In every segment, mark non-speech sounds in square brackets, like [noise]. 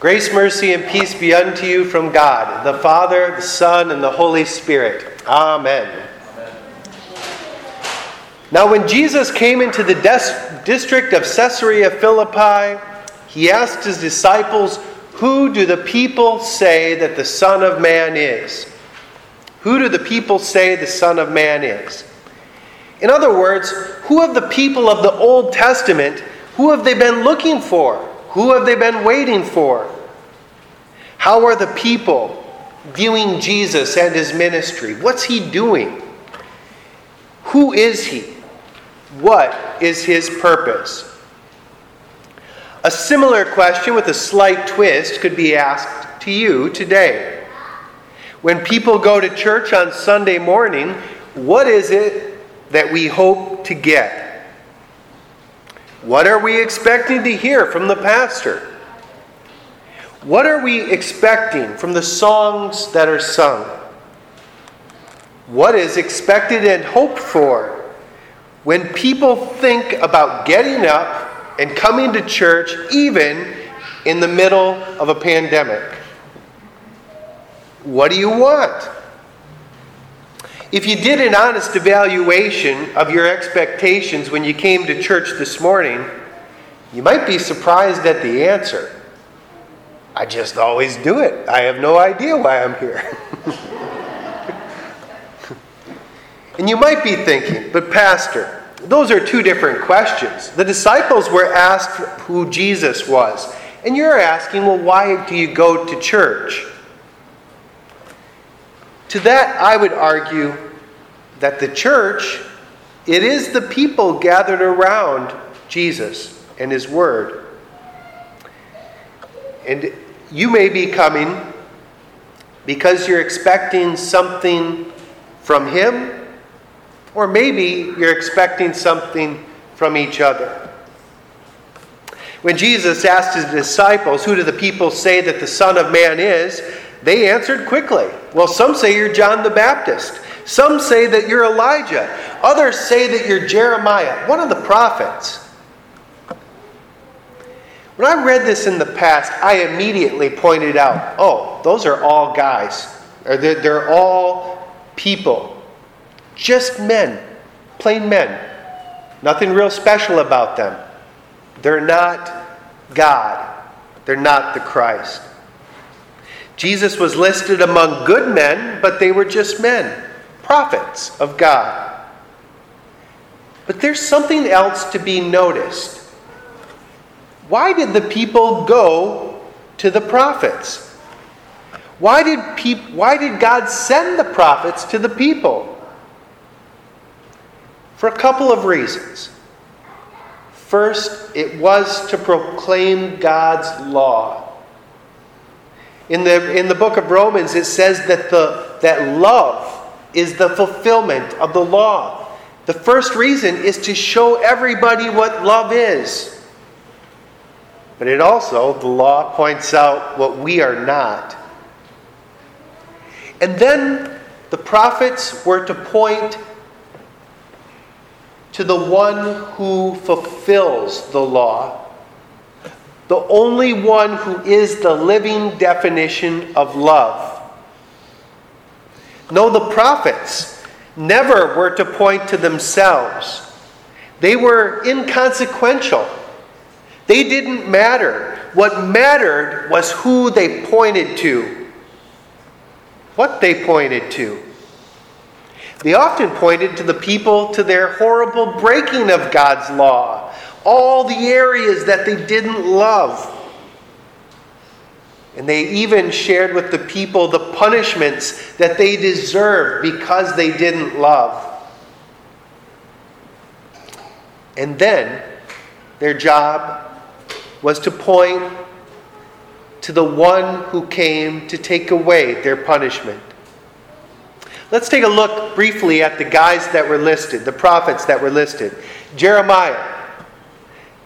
Grace, mercy, and peace be unto you from God, the Father, the Son, and the Holy Spirit. Amen. Amen. Now, when Jesus came into the des- district of Caesarea Philippi, he asked his disciples, Who do the people say that the Son of Man is? Who do the people say the Son of Man is? In other words, who of the people of the Old Testament, who have they been looking for? Who have they been waiting for? How are the people viewing Jesus and his ministry? What's he doing? Who is he? What is his purpose? A similar question with a slight twist could be asked to you today. When people go to church on Sunday morning, what is it that we hope to get? What are we expecting to hear from the pastor? What are we expecting from the songs that are sung? What is expected and hoped for when people think about getting up and coming to church, even in the middle of a pandemic? What do you want? If you did an honest evaluation of your expectations when you came to church this morning, you might be surprised at the answer. I just always do it. I have no idea why I'm here. [laughs] and you might be thinking, but, Pastor, those are two different questions. The disciples were asked who Jesus was, and you're asking, well, why do you go to church? To that, I would argue that the church, it is the people gathered around Jesus and his word. And you may be coming because you're expecting something from him, or maybe you're expecting something from each other. When Jesus asked his disciples, Who do the people say that the Son of Man is? They answered quickly. Well, some say you're John the Baptist. Some say that you're Elijah. Others say that you're Jeremiah, one of the prophets. When I read this in the past, I immediately pointed out oh, those are all guys. Or they're, they're all people. Just men, plain men. Nothing real special about them. They're not God, they're not the Christ. Jesus was listed among good men, but they were just men, prophets of God. But there's something else to be noticed. Why did the people go to the prophets? Why did, peop- why did God send the prophets to the people? For a couple of reasons. First, it was to proclaim God's law. In the, in the book of Romans, it says that, the, that love is the fulfillment of the law. The first reason is to show everybody what love is. But it also, the law points out what we are not. And then the prophets were to point to the one who fulfills the law the only one who is the living definition of love. No, the prophets never were to point to themselves, they were inconsequential. They didn't matter. What mattered was who they pointed to, what they pointed to. They often pointed to the people to their horrible breaking of God's law all the areas that they didn't love. And they even shared with the people the punishments that they deserved because they didn't love. And then their job was to point to the one who came to take away their punishment. Let's take a look briefly at the guys that were listed, the prophets that were listed. Jeremiah.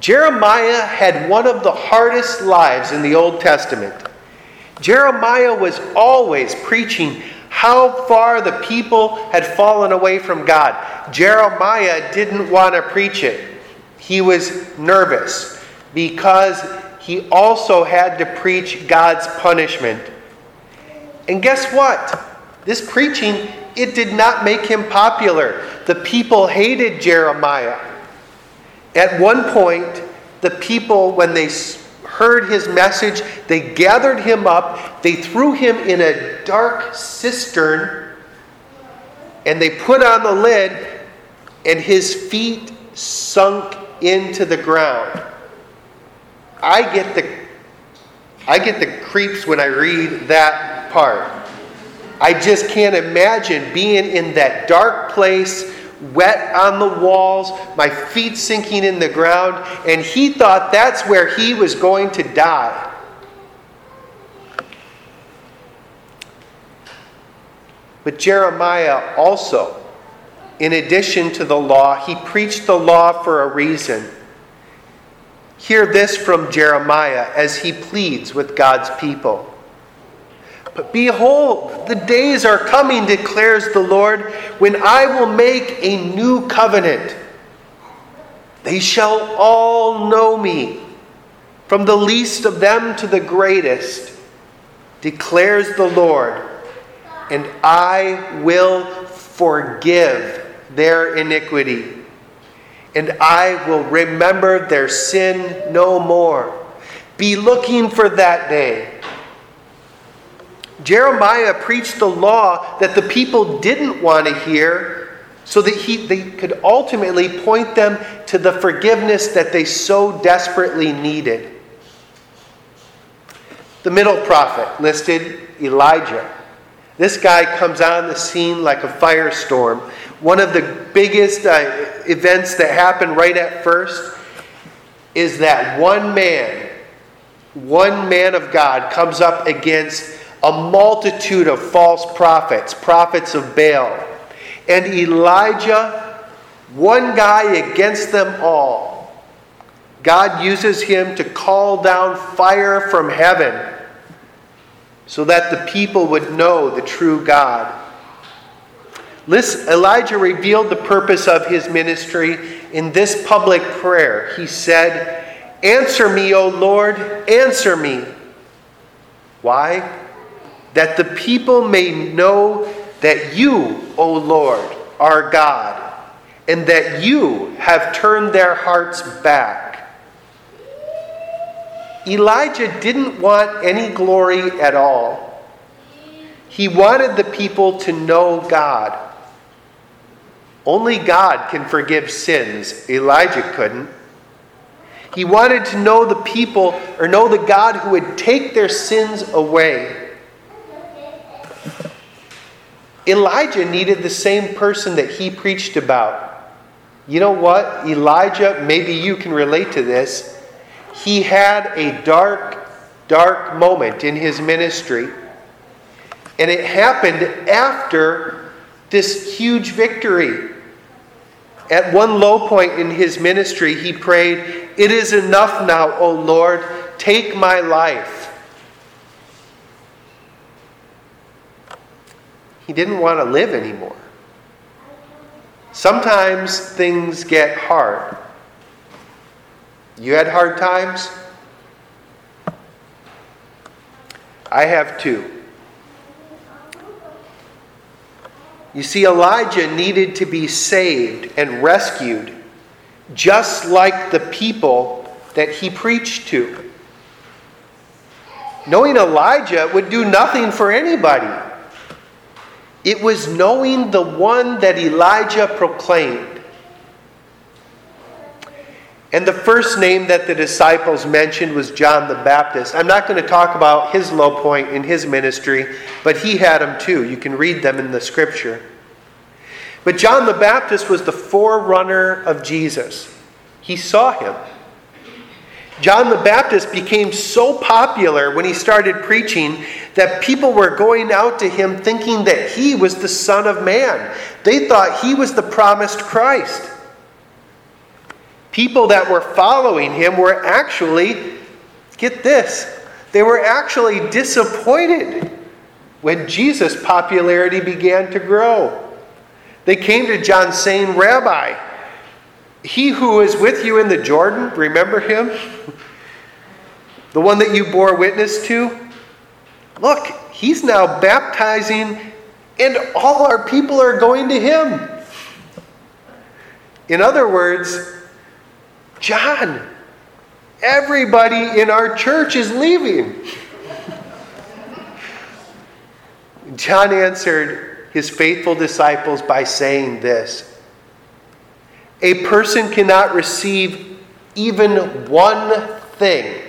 Jeremiah had one of the hardest lives in the Old Testament. Jeremiah was always preaching how far the people had fallen away from God. Jeremiah didn't want to preach it. He was nervous because he also had to preach God's punishment. And guess what? This preaching, it did not make him popular. The people hated Jeremiah. At one point, the people, when they heard his message, they gathered him up, they threw him in a dark cistern, and they put on the lid, and his feet sunk into the ground. I get the I get the creeps when I read that part. I just can't imagine being in that dark place, wet on the walls, my feet sinking in the ground, and he thought that's where he was going to die. But Jeremiah also, in addition to the law, he preached the law for a reason. Hear this from Jeremiah as he pleads with God's people. But behold, the days are coming, declares the Lord, when I will make a new covenant. They shall all know me, from the least of them to the greatest, declares the Lord, and I will forgive their iniquity, and I will remember their sin no more. Be looking for that day Jeremiah preached the law that the people didn't want to hear so that he, they could ultimately point them to the forgiveness that they so desperately needed. The middle prophet listed Elijah. This guy comes on the scene like a firestorm. One of the biggest uh, events that happened right at first is that one man, one man of God, comes up against a multitude of false prophets, prophets of Baal. And Elijah, one guy against them all. God uses him to call down fire from heaven so that the people would know the true God. Elijah revealed the purpose of his ministry in this public prayer. He said, Answer me, O Lord, answer me. Why? That the people may know that you, O Lord, are God, and that you have turned their hearts back. Elijah didn't want any glory at all. He wanted the people to know God. Only God can forgive sins. Elijah couldn't. He wanted to know the people, or know the God who would take their sins away. Elijah needed the same person that he preached about. You know what? Elijah, maybe you can relate to this. He had a dark, dark moment in his ministry. And it happened after this huge victory. At one low point in his ministry, he prayed, It is enough now, O Lord, take my life. He didn't want to live anymore. Sometimes things get hard. You had hard times? I have too. You see, Elijah needed to be saved and rescued, just like the people that he preached to. Knowing Elijah would do nothing for anybody. It was knowing the one that Elijah proclaimed. And the first name that the disciples mentioned was John the Baptist. I'm not going to talk about his low point in his ministry, but he had them too. You can read them in the scripture. But John the Baptist was the forerunner of Jesus. He saw him. John the Baptist became so popular when he started preaching that people were going out to him thinking that he was the Son of Man. They thought he was the promised Christ. People that were following him were actually, get this, they were actually disappointed when Jesus' popularity began to grow. They came to John saying, Rabbi, he who is with you in the Jordan, remember him? [laughs] the one that you bore witness to, look, he's now baptizing, and all our people are going to him. In other words, John, everybody in our church is leaving. [laughs] John answered his faithful disciples by saying this A person cannot receive even one thing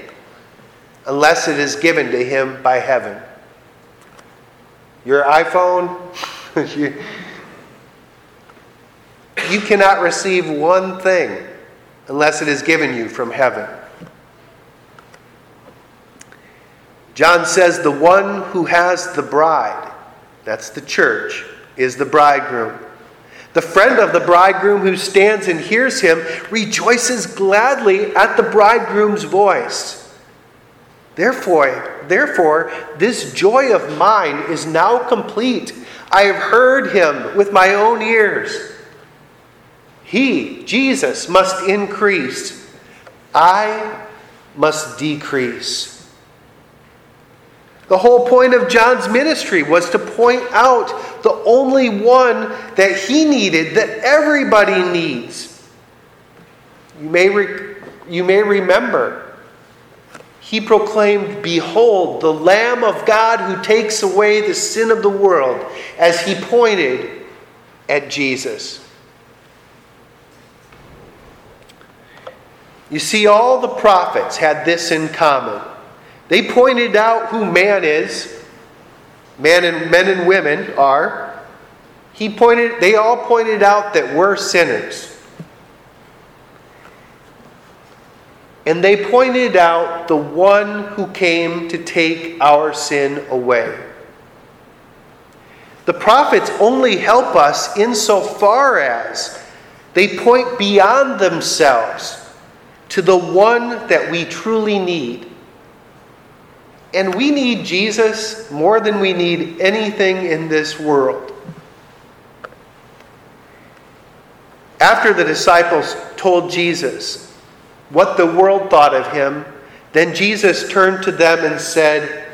unless it is given to him by heaven. Your iPhone, [laughs] you, cannot receive one thing unless it is given you from heaven. John says, The one who has the bride, that's the church, is the bridegroom. The friend of the bridegroom who stands and hears him rejoices gladly at the bridegroom's voice. Therefore, therefore, this joy of mine is now complete. I have heard him with my own ears. He, Jesus, must increase. I must decrease. The whole point of John's ministry was to point out the only one that he needed, that everybody needs. You may, re- you may remember he proclaimed, Behold, the Lamb of God who takes away the sin of the world, as he pointed at Jesus. You see, all the prophets had this in common. They pointed out who man is, man and men and women are. He pointed, they all pointed out that we're sinners. And they pointed out the one who came to take our sin away. The prophets only help us insofar as they point beyond themselves to the one that we truly need. And we need Jesus more than we need anything in this world. After the disciples told Jesus, what the world thought of him, then Jesus turned to them and said,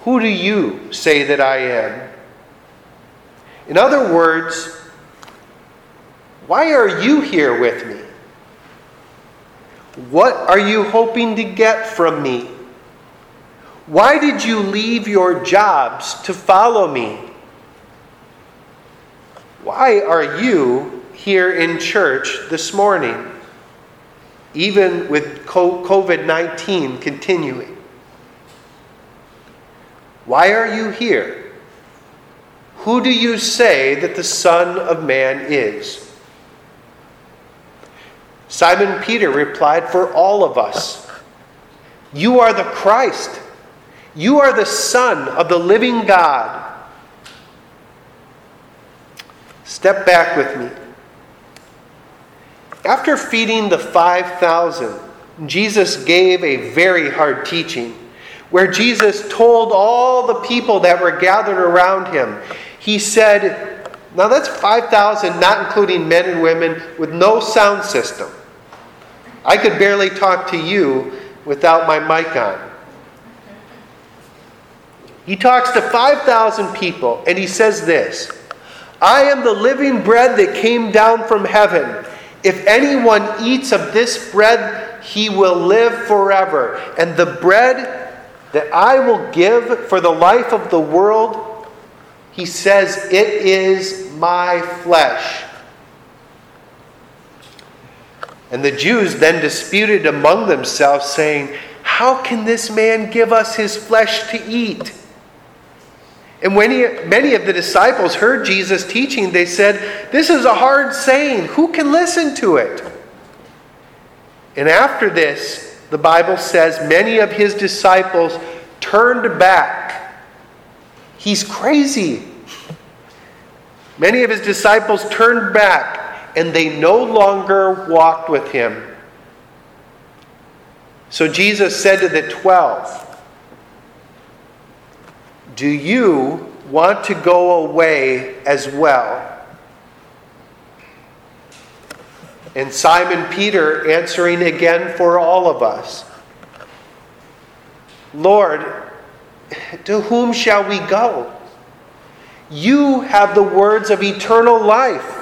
Who do you say that I am? In other words, why are you here with me? What are you hoping to get from me? Why did you leave your jobs to follow me? Why are you here in church this morning? even with COVID 19 continuing. Why are you here? Who do you say that the Son of Man is? Simon Peter replied, For all of us. You are the Christ. You are the Son of the living God. Step back with me. After feeding the 5,000, Jesus gave a very hard teaching where Jesus told all the people that were gathered around him, He said, Now that's 5,000, not including men and women, with no sound system. I could barely talk to you without my mic on. He talks to 5,000 people and he says this I am the living bread that came down from heaven. If anyone eats of this bread, he will live forever. And the bread that I will give for the life of the world, he says, it is my flesh. And the Jews then disputed among themselves, saying, How can this man give us his flesh to eat? And when he, many of the disciples heard Jesus teaching, they said, This is a hard saying. Who can listen to it? And after this, the Bible says many of his disciples turned back. He's crazy. Many of his disciples turned back and they no longer walked with him. So Jesus said to the twelve, do you want to go away as well? And Simon Peter answering again for all of us Lord, to whom shall we go? You have the words of eternal life.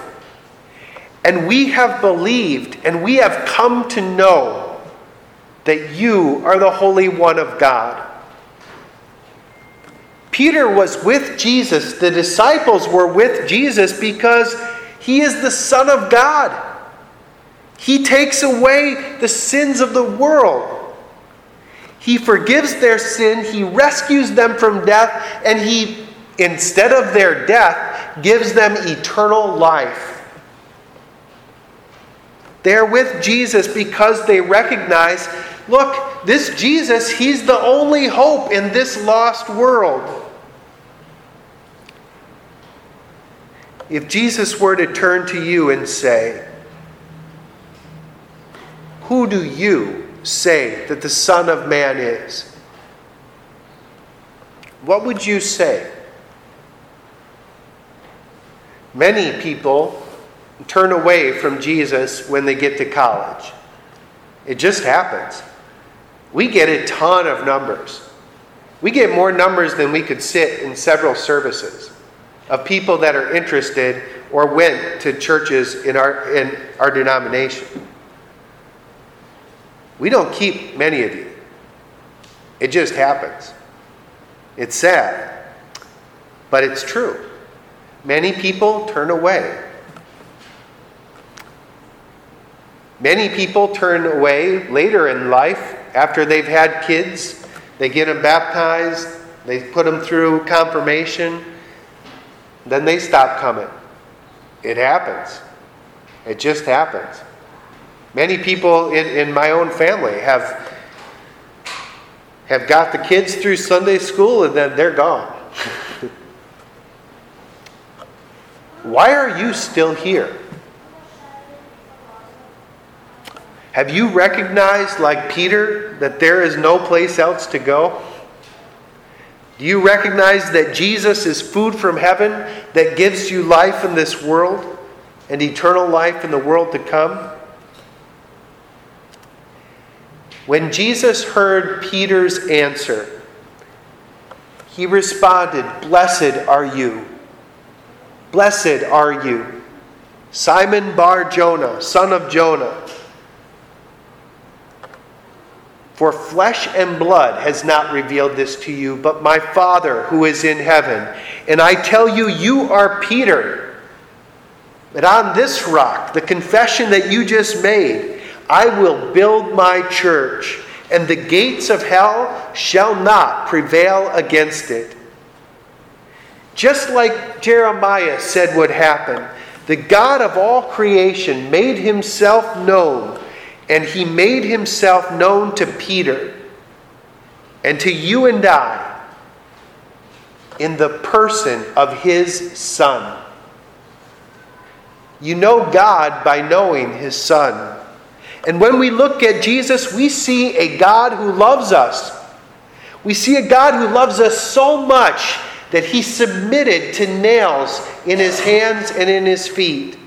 And we have believed and we have come to know that you are the Holy One of God. Peter was with Jesus, the disciples were with Jesus because he is the Son of God. He takes away the sins of the world. He forgives their sin, He rescues them from death, and He, instead of their death, gives them eternal life. They're with Jesus because they recognize look, this Jesus, He's the only hope in this lost world. If Jesus were to turn to you and say, Who do you say that the Son of Man is? What would you say? Many people turn away from Jesus when they get to college. It just happens. We get a ton of numbers. We get more numbers than we could sit in several services of people that are interested or went to churches in our, in our denomination. We don't keep many of you. It just happens. It's sad, but it's true. Many people turn away. Many people turn away later in life after they've had kids. They get them baptized, they put them through confirmation, then they stop coming. It happens. It just happens. Many people in, in my own family have, have got the kids through Sunday school and then they're gone. [laughs] Why are you still here? Have you recognized, like Peter, that there is no place else to go? Do you recognize that Jesus is food from heaven that gives you life in this world and eternal life in the world to come? When Jesus heard Peter's answer, he responded, Blessed are you. Blessed are you, Simon Bar Jonah, son of Jonah. For flesh and blood has not revealed this to you, but my Father who is in heaven. And I tell you, you are Peter. But on this rock, the confession that you just made, I will build my church, and the gates of hell shall not prevail against it. Just like Jeremiah said would happen, the God of all creation made himself known, and he made himself known to Peter and to you and I in the person of his Son. You know God by knowing his Son. And when we look at Jesus, we see a God who loves us. We see a God who loves us so much that he submitted to nails in his hands and in his feet.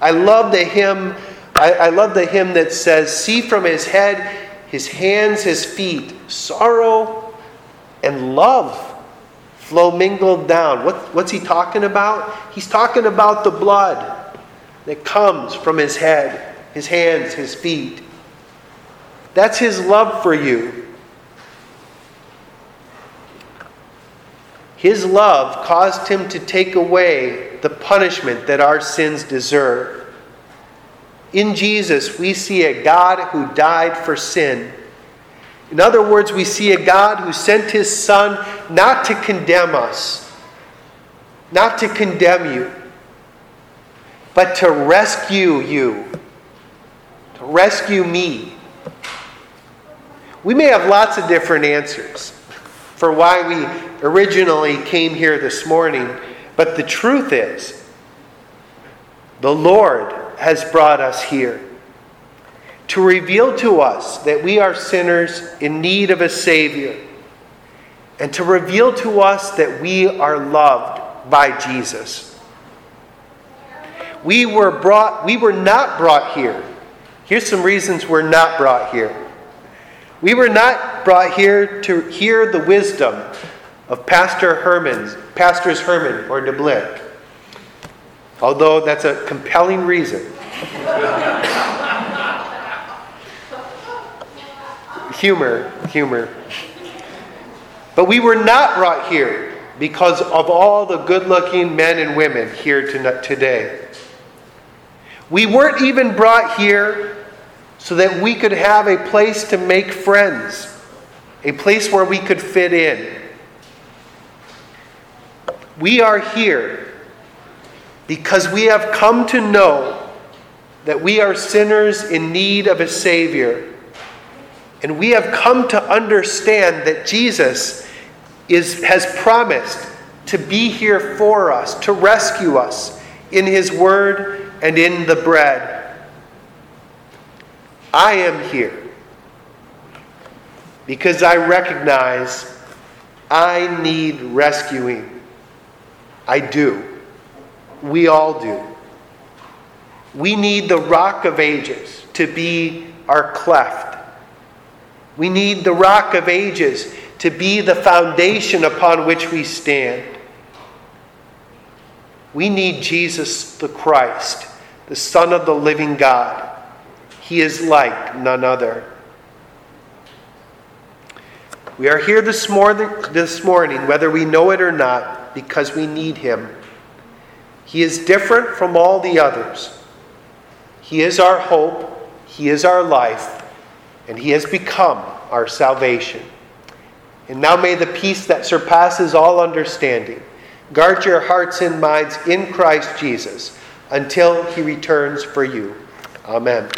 I love the hymn. I, I love the hymn that says, "See from his head, his hands, his feet, sorrow and love flow mingled down." What, what's he talking about? He's talking about the blood that comes from his head his hands, his feet. That's his love for you. His love caused him to take away the punishment that our sins deserve. In Jesus, we see a God who died for sin. In other words, we see a God who sent his Son not to condemn us, not to condemn you, but to rescue you to rescue me. We may have lots of different answers for why we originally came here this morning, but the truth is, the Lord has brought us here to reveal to us that we are sinners in need of a Savior, and to reveal to us that we are loved by Jesus. We were brought we were not brought here Here's some reasons we're not brought here. We were not brought here to hear the wisdom of Pastor Herman's, Pastors Herman or DeBlick, although that's a compelling reason. humor, humor. But we were not brought here because of all the good looking men and women here today. We weren't even brought here so that we could have a place to make friends, a place where we could fit in. We are here because we have come to know that we are sinners in need of a Savior. And we have come to understand that Jesus is, has promised to be here for us, to rescue us in His Word and in the bread. I am here because I recognize I need rescuing. I do. We all do. We need the rock of ages to be our cleft. We need the rock of ages to be the foundation upon which we stand. We need Jesus the Christ, the Son of the living God. He is like none other. We are here this morning, this morning, whether we know it or not, because we need Him. He is different from all the others. He is our hope, He is our life, and He has become our salvation. And now may the peace that surpasses all understanding guard your hearts and minds in Christ Jesus until he returns for you. Amen.